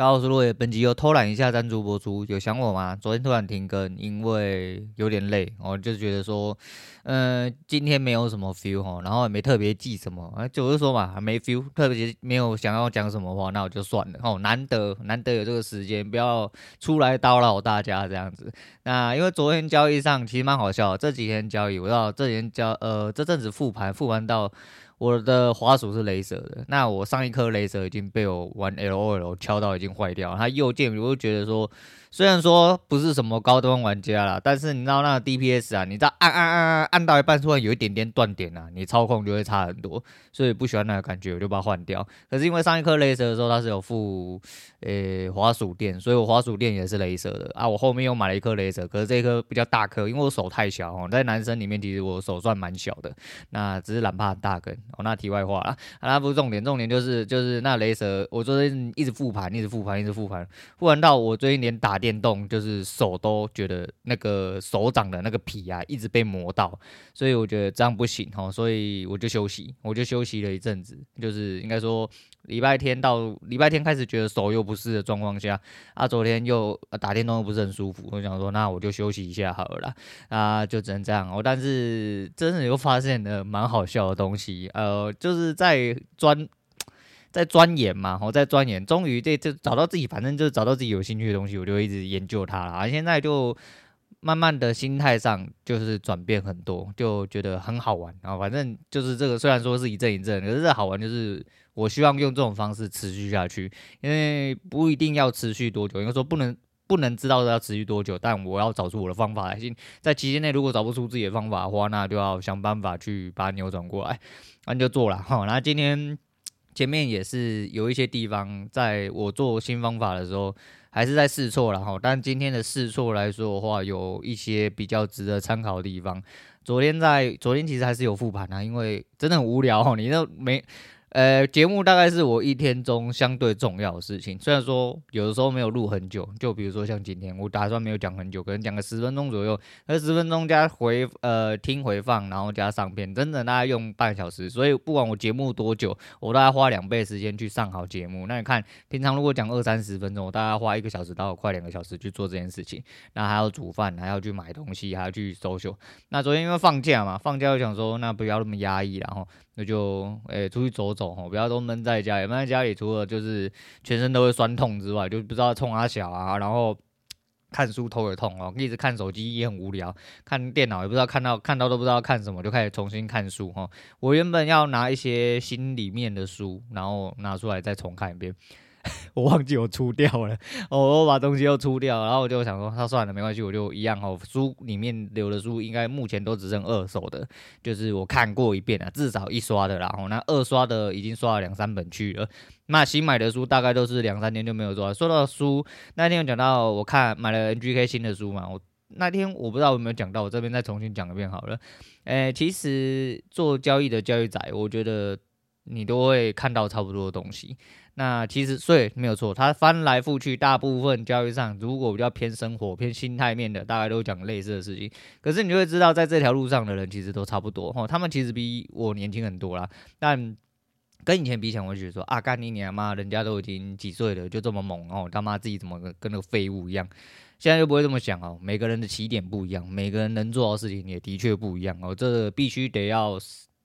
大家好，我是洛野。本集又偷懒一下赞助播出，有想我吗？昨天突然停更，因为有点累，我就觉得说，嗯、今天没有什么 feel 哈，然后也没特别记什么，哎，就是说嘛，还没 feel，特别没有想要讲什么话，那我就算了哦。难得难得有这个时间，不要出来叨扰大家这样子。那因为昨天交易上其实蛮好笑，这几天交易，我知道这几天交呃这阵子复盘复盘到。我的滑鼠是雷蛇的，那我上一颗雷蛇已经被我玩 LOL 敲到已经坏掉，它右键我就觉得说。虽然说不是什么高端玩家啦，但是你知道那个 DPS 啊，你知道按按按按按到一半突然有一点点断点啊，你操控就会差很多，所以不喜欢那个感觉，我就把它换掉。可是因为上一颗雷蛇的时候它是有附诶滑鼠垫，所以我滑鼠垫也是雷蛇的啊。我后面又买了一颗雷蛇，可是这一颗比较大颗，因为我手太小哦，在男生里面其实我手算蛮小的，那只是懒怕很大根哦。那题外话啦，啊，那不是重点，重点就是就是那雷蛇，我昨天一直复盘，一直复盘，一直复盘，复盘到我最近连打。电动就是手都觉得那个手掌的那个皮啊，一直被磨到，所以我觉得这样不行哈，所以我就休息，我就休息了一阵子，就是应该说礼拜天到礼拜天开始觉得手又不适的状况下，啊，昨天又打电动又不是很舒服，我想说那我就休息一下好了，啊，就只能这样。我但是真的又发现了蛮好笑的东西，呃，就是在专。在钻研嘛，我在钻研，终于这这找到自己，反正就是找到自己有兴趣的东西，我就一直研究它了。现在就慢慢的心态上就是转变很多，就觉得很好玩。然后反正就是这个，虽然说是一阵一阵，可是这好玩就是我希望用这种方式持续下去，因为不一定要持续多久，应该说不能不能知道要持续多久，但我要找出我的方法来。在期间内如果找不出自己的方法的话，那就要想办法去把它扭转过来，那就做了哈。那今天。前面也是有一些地方，在我做新方法的时候，还是在试错了哈。但今天的试错来说的话，有一些比较值得参考的地方。昨天在昨天其实还是有复盘啊，因为真的很无聊哈，你都没。呃，节目大概是我一天中相对重要的事情。虽然说有的时候没有录很久，就比如说像今天，我打算没有讲很久，可能讲个十分钟左右。那十分钟加回呃听回放，然后加上片，真的大概用半小时。所以不管我节目多久，我大概花两倍时间去上好节目。那你看，平常如果讲二三十分钟，我大概花一个小时到快两个小时去做这件事情。那还要煮饭，还要去买东西，还要去 social。那昨天因为放假嘛，放假我想说，那不要那么压抑，然后。那就诶、出去走走吼，不要都闷在家里。闷在家里，除了就是全身都会酸痛之外，就不知道冲阿小啊。然后看书头也痛哦，一直看手机也很无聊，看电脑也不知道看到看到都不知道看什么，就开始重新看书哈。我原本要拿一些心里面的书，然后拿出来再重看一遍。我忘记我出掉了，我把东西又出掉，然后我就想说，他算了，没关系，我就一样哦。书里面留的书，应该目前都只剩二手的，就是我看过一遍了，至少一刷的啦。然后那二刷的已经刷了两三本去了，那新买的书大概都是两三天就没有刷。说到书，那天有讲到，我看买了 NGK 新的书嘛，我那天我不知道有没有讲到，我这边再重新讲一遍好了。诶，其实做交易的交易仔，我觉得你都会看到差不多的东西。那其实所以没有错，他翻来覆去，大部分交易上如果比较偏生活、偏心态面的，大概都讲类似的事情。可是你就会知道，在这条路上的人其实都差不多哈，他们其实比我年轻很多啦。但跟以前比起来，我就觉得说啊，干你娘妈，人家都已经几岁了，就这么猛哦，他妈自己怎么跟那个废物一样？现在就不会这么想哦。每个人的起点不一样，每个人能做的事情也的确不一样哦，这必须得要。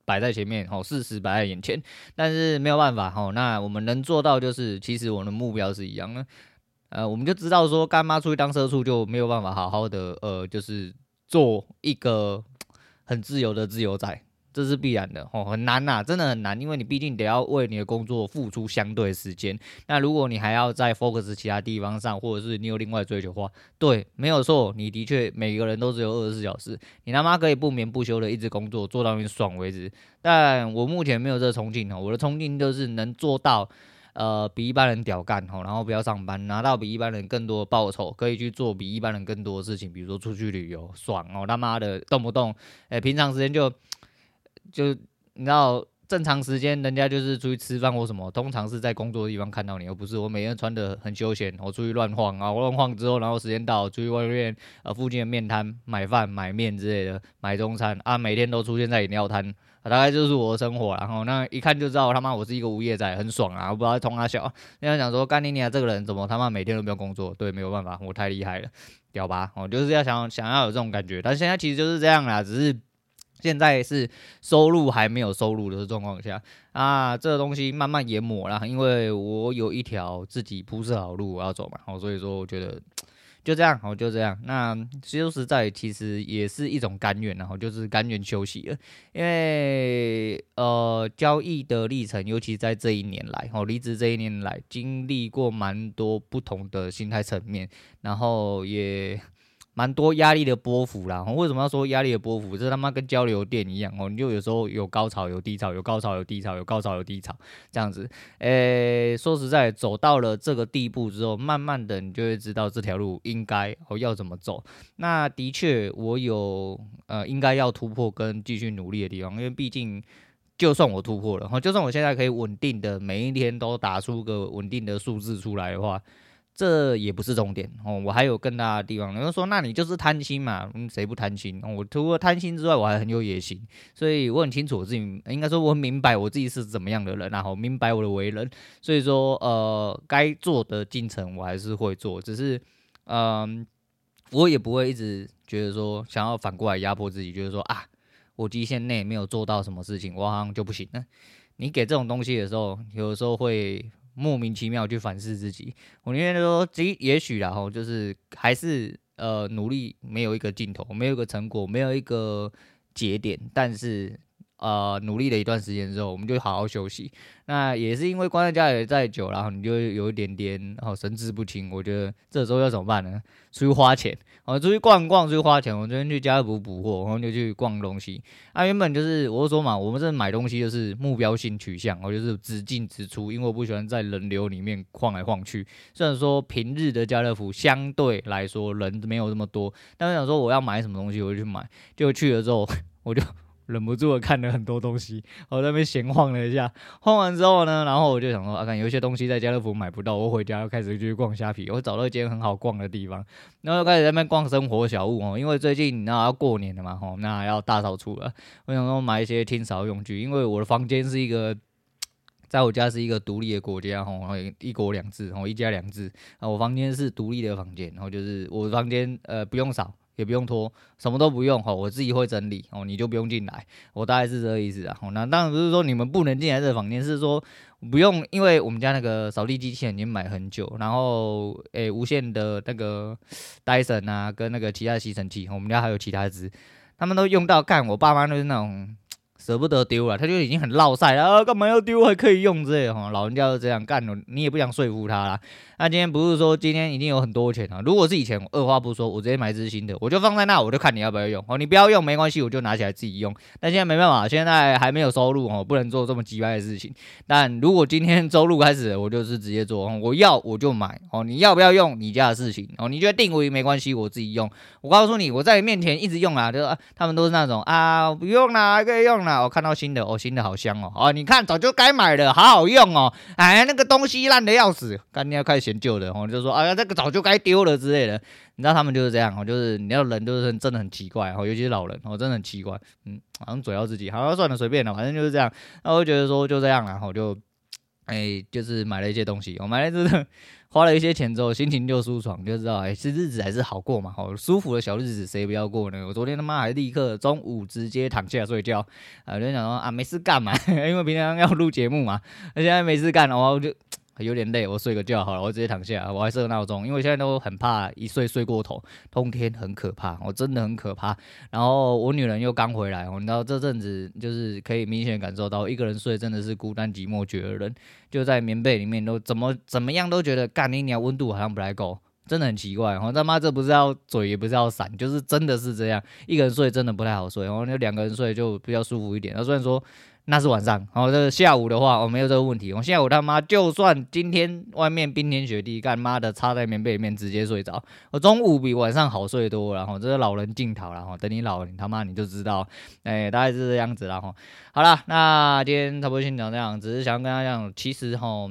摆在前面，吼，事实摆在眼前，但是没有办法，吼，那我们能做到就是，其实我们的目标是一样的，呃，我们就知道说，干妈出去当社畜就没有办法好好的，呃，就是做一个很自由的自由仔。这是必然的哦，很难呐、啊，真的很难，因为你毕竟得要为你的工作付出相对时间。那如果你还要在 focus 其他地方上，或者是你有另外追求的话，对，没有错，你的确每个人都只有二十四小时，你他妈可以不眠不休的一直工作，做到你爽为止。但我目前没有这个冲劲哦，我的冲劲就是能做到，呃，比一般人屌干哦，然后不要上班，拿到比一般人更多的报酬，可以去做比一般人更多的事情，比如说出去旅游，爽哦，他妈的动不动，哎，平常时间就。就你知道，正常时间人家就是出去吃饭或什么，通常是在工作的地方看到你，而不是我每天穿得很休闲，我出去乱晃啊，我乱晃之后，然后时间到，出去外面呃附近的面摊买饭买面之类的，买中餐啊，每天都出现在饮料摊大概就是我的生活。然后那一看就知道他妈我是一个无业仔，很爽啊！我不知道在冲他笑，那样讲说干你娘这个人怎么他妈每天都没有工作？对，没有办法，我太厉害了，屌吧？我就是要想想要有这种感觉，但现在其实就是这样啦，只是现在是收入还没有收入的状况下啊，这个东西慢慢研磨啦，因为我有一条自己铺设好路我要走嘛，好，所以说我觉得。就这样，好，就这样。那说实在，其实也是一种甘愿，然后就是甘愿休息了。因为呃，交易的历程，尤其在这一年来，哦，离职这一年来，经历过蛮多不同的心态层面，然后也。蛮多压力的波幅啦，为什么要说压力的波幅？这他妈跟交流电一样哦，你就有时候有高潮有低潮，有高潮有低潮，有高潮有低潮，这样子。诶，说实在，走到了这个地步之后，慢慢的你就会知道这条路应该哦要怎么走。那的确，我有呃应该要突破跟继续努力的地方，因为毕竟就算我突破了，哈，就算我现在可以稳定的每一天都打出个稳定的数字出来的话。这也不是重点哦，我还有更大的地方。有人说，那你就是贪心嘛？嗯，谁不贪心？我除了贪心之外，我还很有野心，所以我很清楚我自己，应该说我很明白我自己是怎么样的人，然后明白我的为人。所以说，呃，该做的进程我还是会做，只是，嗯，我也不会一直觉得说想要反过来压迫自己，觉得说啊，我极限内没有做到什么事情，我好像就不行了。你给这种东西的时候，有的时候会。莫名其妙去反思自己，我宁愿说，即也许然后就是还是呃努力没有一个尽头，没有一个成果，没有一个节点，但是。呃，努力了一段时间之后，我们就好好休息。那也是因为关在家里再久，然后你就有一点点哦神志不清。我觉得这时候要怎么办呢？出去花钱，哦，出去逛逛，出去花钱。我昨天去家乐福补货，然后就去逛东西。啊，原本就是我说嘛，我们这买东西就是目标性取向，我就是只进只出，因为我不喜欢在人流里面晃来晃去。虽然说平日的家乐福相对来说人没有这么多，但我想说我要买什么东西，我就去买。就去了之后，我就。忍不住的看了很多东西，我在那边闲晃了一下，晃完之后呢，然后我就想说，啊，看有一些东西在家乐福买不到，我回家又开始去逛虾皮，我找到一间很好逛的地方，然后又开始在那边逛生活小物哦，因为最近你知道要过年了嘛，吼，那要大扫除了，我想说买一些清扫用具，因为我的房间是一个，在我家是一个独立的国家，吼，然后一国两制，吼，一家两制，啊，我房间是独立的房间，然后就是我的房间呃不用扫。也不用拖，什么都不用哈，我自己会整理哦，你就不用进来，我大概是这个意思啊。那当然不是说你们不能进来这个房间，是说不用，因为我们家那个扫地机器人已经买很久，然后诶、无线的那个戴森啊，跟那个其他吸尘器，我们家还有其他只，他们都用到干，我爸妈都是那种。舍不得丢了，他就已经很落晒了啊！干嘛要丢还可以用之类的哈？老人家都这样干了，你也不想说服他啦。那今天不是说今天已经有很多钱啊？如果是以前，我二话不说，我直接买一支新的，我就放在那，我就看你要不要用哦。你不要用没关系，我就拿起来自己用。但现在没办法，现在还没有收入哦，不能做这么鸡掰的事情。但如果今天周入开始，我就是直接做，我要我就买哦。你要不要用你家的事情哦？你觉得定位没关系，我自己用。我告诉你，我在你面前一直用啊，就啊他们都是那种啊，不用啦，还可以用啦。我看到新的哦，新的好香哦，哦，你看早就该买了，好好用哦。哎，那个东西烂的要死，干爹要开始嫌旧的哦，就说哎呀，这个早就该丢了之类的。你知道他们就是这样哦，就是你要人就是真的很奇怪哦，尤其是老人哦，真的很奇怪。嗯，好像嘴要自己，好像算了，随便了，反正就是这样。那我就觉得说就这样了，然后就哎，就是买了一些东西，我买了这个。花了一些钱之后，心情就舒爽，就知道哎，这日子还是好过嘛，好舒服的小日子，谁不要过呢？我昨天他妈还立刻中午直接躺下睡觉，啊，我就想说啊，没事干嘛，因为平常要录节目嘛，那现在没事干的话，我就。有点累，我睡个觉好了，我直接躺下，我还设闹钟，因为现在都很怕一睡睡过头，通天很可怕，我真的很可怕。然后我女人又刚回来，你知道这阵子就是可以明显感受到，一个人睡真的是孤单寂寞绝人，就在棉被里面都怎么怎么样都觉得干你娘温度好像不太够，真的很奇怪。我他妈这不是要嘴也不是要闪，就是真的是这样，一个人睡真的不太好睡，然后就两个人睡就比较舒服一点。那虽然说。那是晚上，然后这下午的话，我没有这个问题。我下午他妈就算今天外面冰天雪地，干妈的插在棉被里面直接睡着。我中午比晚上好睡多了，然后这是老人镜头，然后等你老了，你他妈你就知道，哎，大概是这样子，然后好了，那今天差不多先讲这样，只是想跟大家讲，其实哈，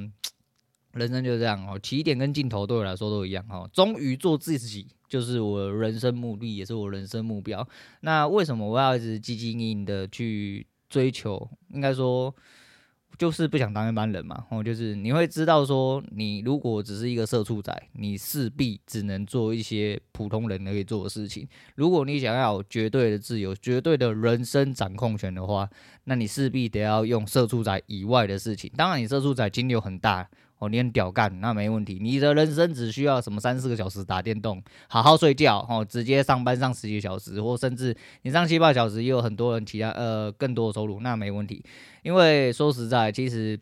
人生就是这样哦，起点跟尽头对我来说都一样哦，终于做自己就是我人生目的，也是我人生目标。那为什么我要一直汲汲营营的去？追求，应该说。就是不想当一般人嘛，哦，就是你会知道说，你如果只是一个社畜仔，你势必只能做一些普通人可以做的事情。如果你想要有绝对的自由、绝对的人生掌控权的话，那你势必得要用社畜仔以外的事情。当然，你社畜仔精力很大。你很屌干，那没问题。你的人生只需要什么三四个小时打电动，好好睡觉，哦，直接上班上十几个小时，或甚至你上七八小时，也有很多人其他呃更多的收入，那没问题。因为说实在，其实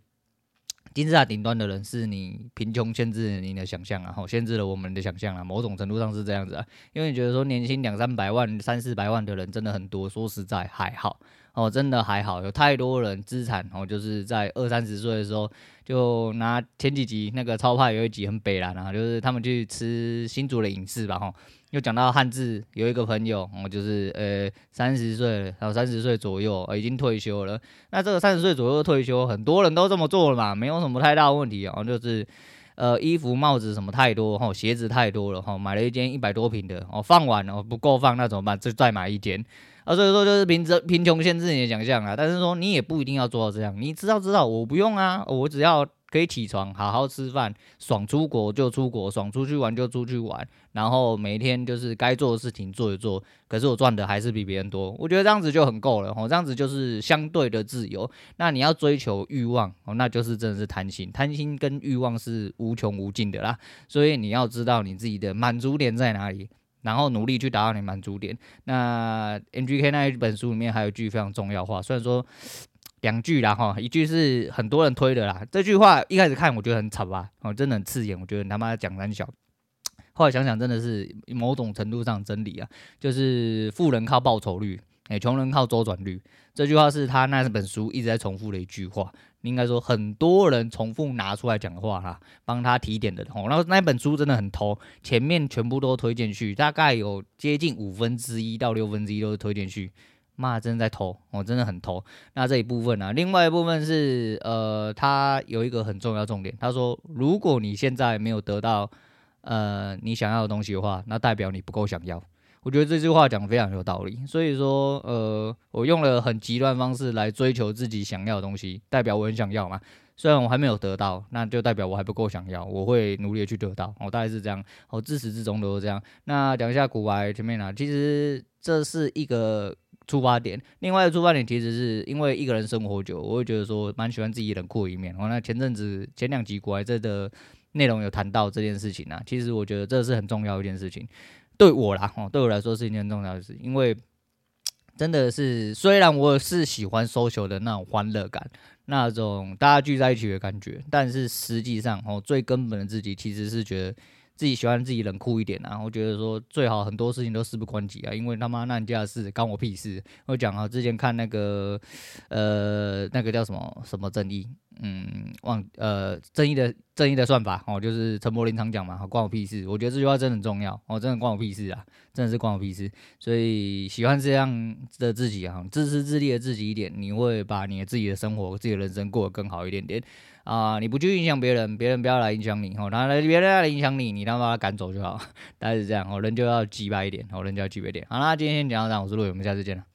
金字塔顶端的人是你贫穷限制了你的想象啊，好，限制了我们的想象啊，某种程度上是这样子啊。因为你觉得说年薪两三百万、三四百万的人真的很多，说实在还好。哦，真的还好，有太多人资产哦，就是在二三十岁的时候，就拿前几集那个超派有一集很北烂啊，就是他们去吃新竹的影视吧，哈，又讲到汉字，有一个朋友哦，就是呃三十岁，还有三十岁左右，已经退休了。那这个三十岁左右退休，很多人都这么做了嘛，没有什么太大问题哦，就是呃衣服、帽子什么太多，哈，鞋子太多了，哈，买了一间一百多平的，哦，放完了不够放，那怎么办？就再买一间。啊，所以说就是贫贫穷限制你的想象啊，但是说你也不一定要做到这样，你知道知道，我不用啊，我只要可以起床，好好吃饭，爽出国就出国，爽出去玩就出去玩，然后每天就是该做的事情做一做，可是我赚的还是比别人多，我觉得这样子就很够了哦，这样子就是相对的自由。那你要追求欲望哦，那就是真的是贪心，贪心跟欲望是无穷无尽的啦，所以你要知道你自己的满足点在哪里。然后努力去达到你满足点。那 MGK 那一本书里面还有一句非常重要话，虽然说两句啦哈，一句是很多人推的啦。这句话一开始看我觉得很惨吧，哦，真的很刺眼，我觉得他妈讲三小。后来想想真的是某种程度上真理啊，就是富人靠报酬率，哎，穷人靠周转率。这句话是他那本书一直在重复的一句话。应该说很多人重复拿出来讲话哈，帮他提点的哦。然后那本书真的很偷，前面全部都推荐序，大概有接近五分之一到六分之一都是推荐序。妈，真的在偷，我真的很偷。那这一部分呢，另外一部分是呃，他有一个很重要重点，他说如果你现在没有得到呃你想要的东西的话，那代表你不够想要。我觉得这句话讲的非常有道理，所以说，呃，我用了很极端方式来追求自己想要的东西，代表我很想要嘛。虽然我还没有得到，那就代表我还不够想要，我会努力的去得到。我大概是这样，我自始至终都是这样。那讲一下股癌前面呢，其实这是一个出发点，另外的出发点其实是因为一个人生活久，我会觉得说蛮喜欢自己冷酷的一面。哦，那前阵子前两集股癌这的内容有谈到这件事情啊，其实我觉得这是很重要一件事情。对我啦，哦，对我来说是一件重要的事，因为真的是，虽然我是喜欢 social 的那种欢乐感，那种大家聚在一起的感觉，但是实际上，哦，最根本的自己其实是觉得。自己喜欢自己冷酷一点啊，我觉得说最好很多事情都事不关己啊，因为他妈那你家的事关我屁事。我讲啊，之前看那个呃那个叫什么什么正义，嗯，忘呃正义的正义的算法哦，就是陈柏霖常讲嘛，关我屁事。我觉得这句话真的很重要哦，真的关我屁事啊，真的是关我屁事。所以喜欢这样的自己啊，自私自利的自己一点，你会把你的自己的生活、自己的人生过得更好一点点。啊、你不去影响别人，别人不要来影响你，哦，然后别人要来影响你，你他妈把他赶走就好，大概是这样，哦，人就要鸡巴一点，哦，人就要鸡巴一点。好啦，今天先讲到这，我是陆伟，我们下次见了。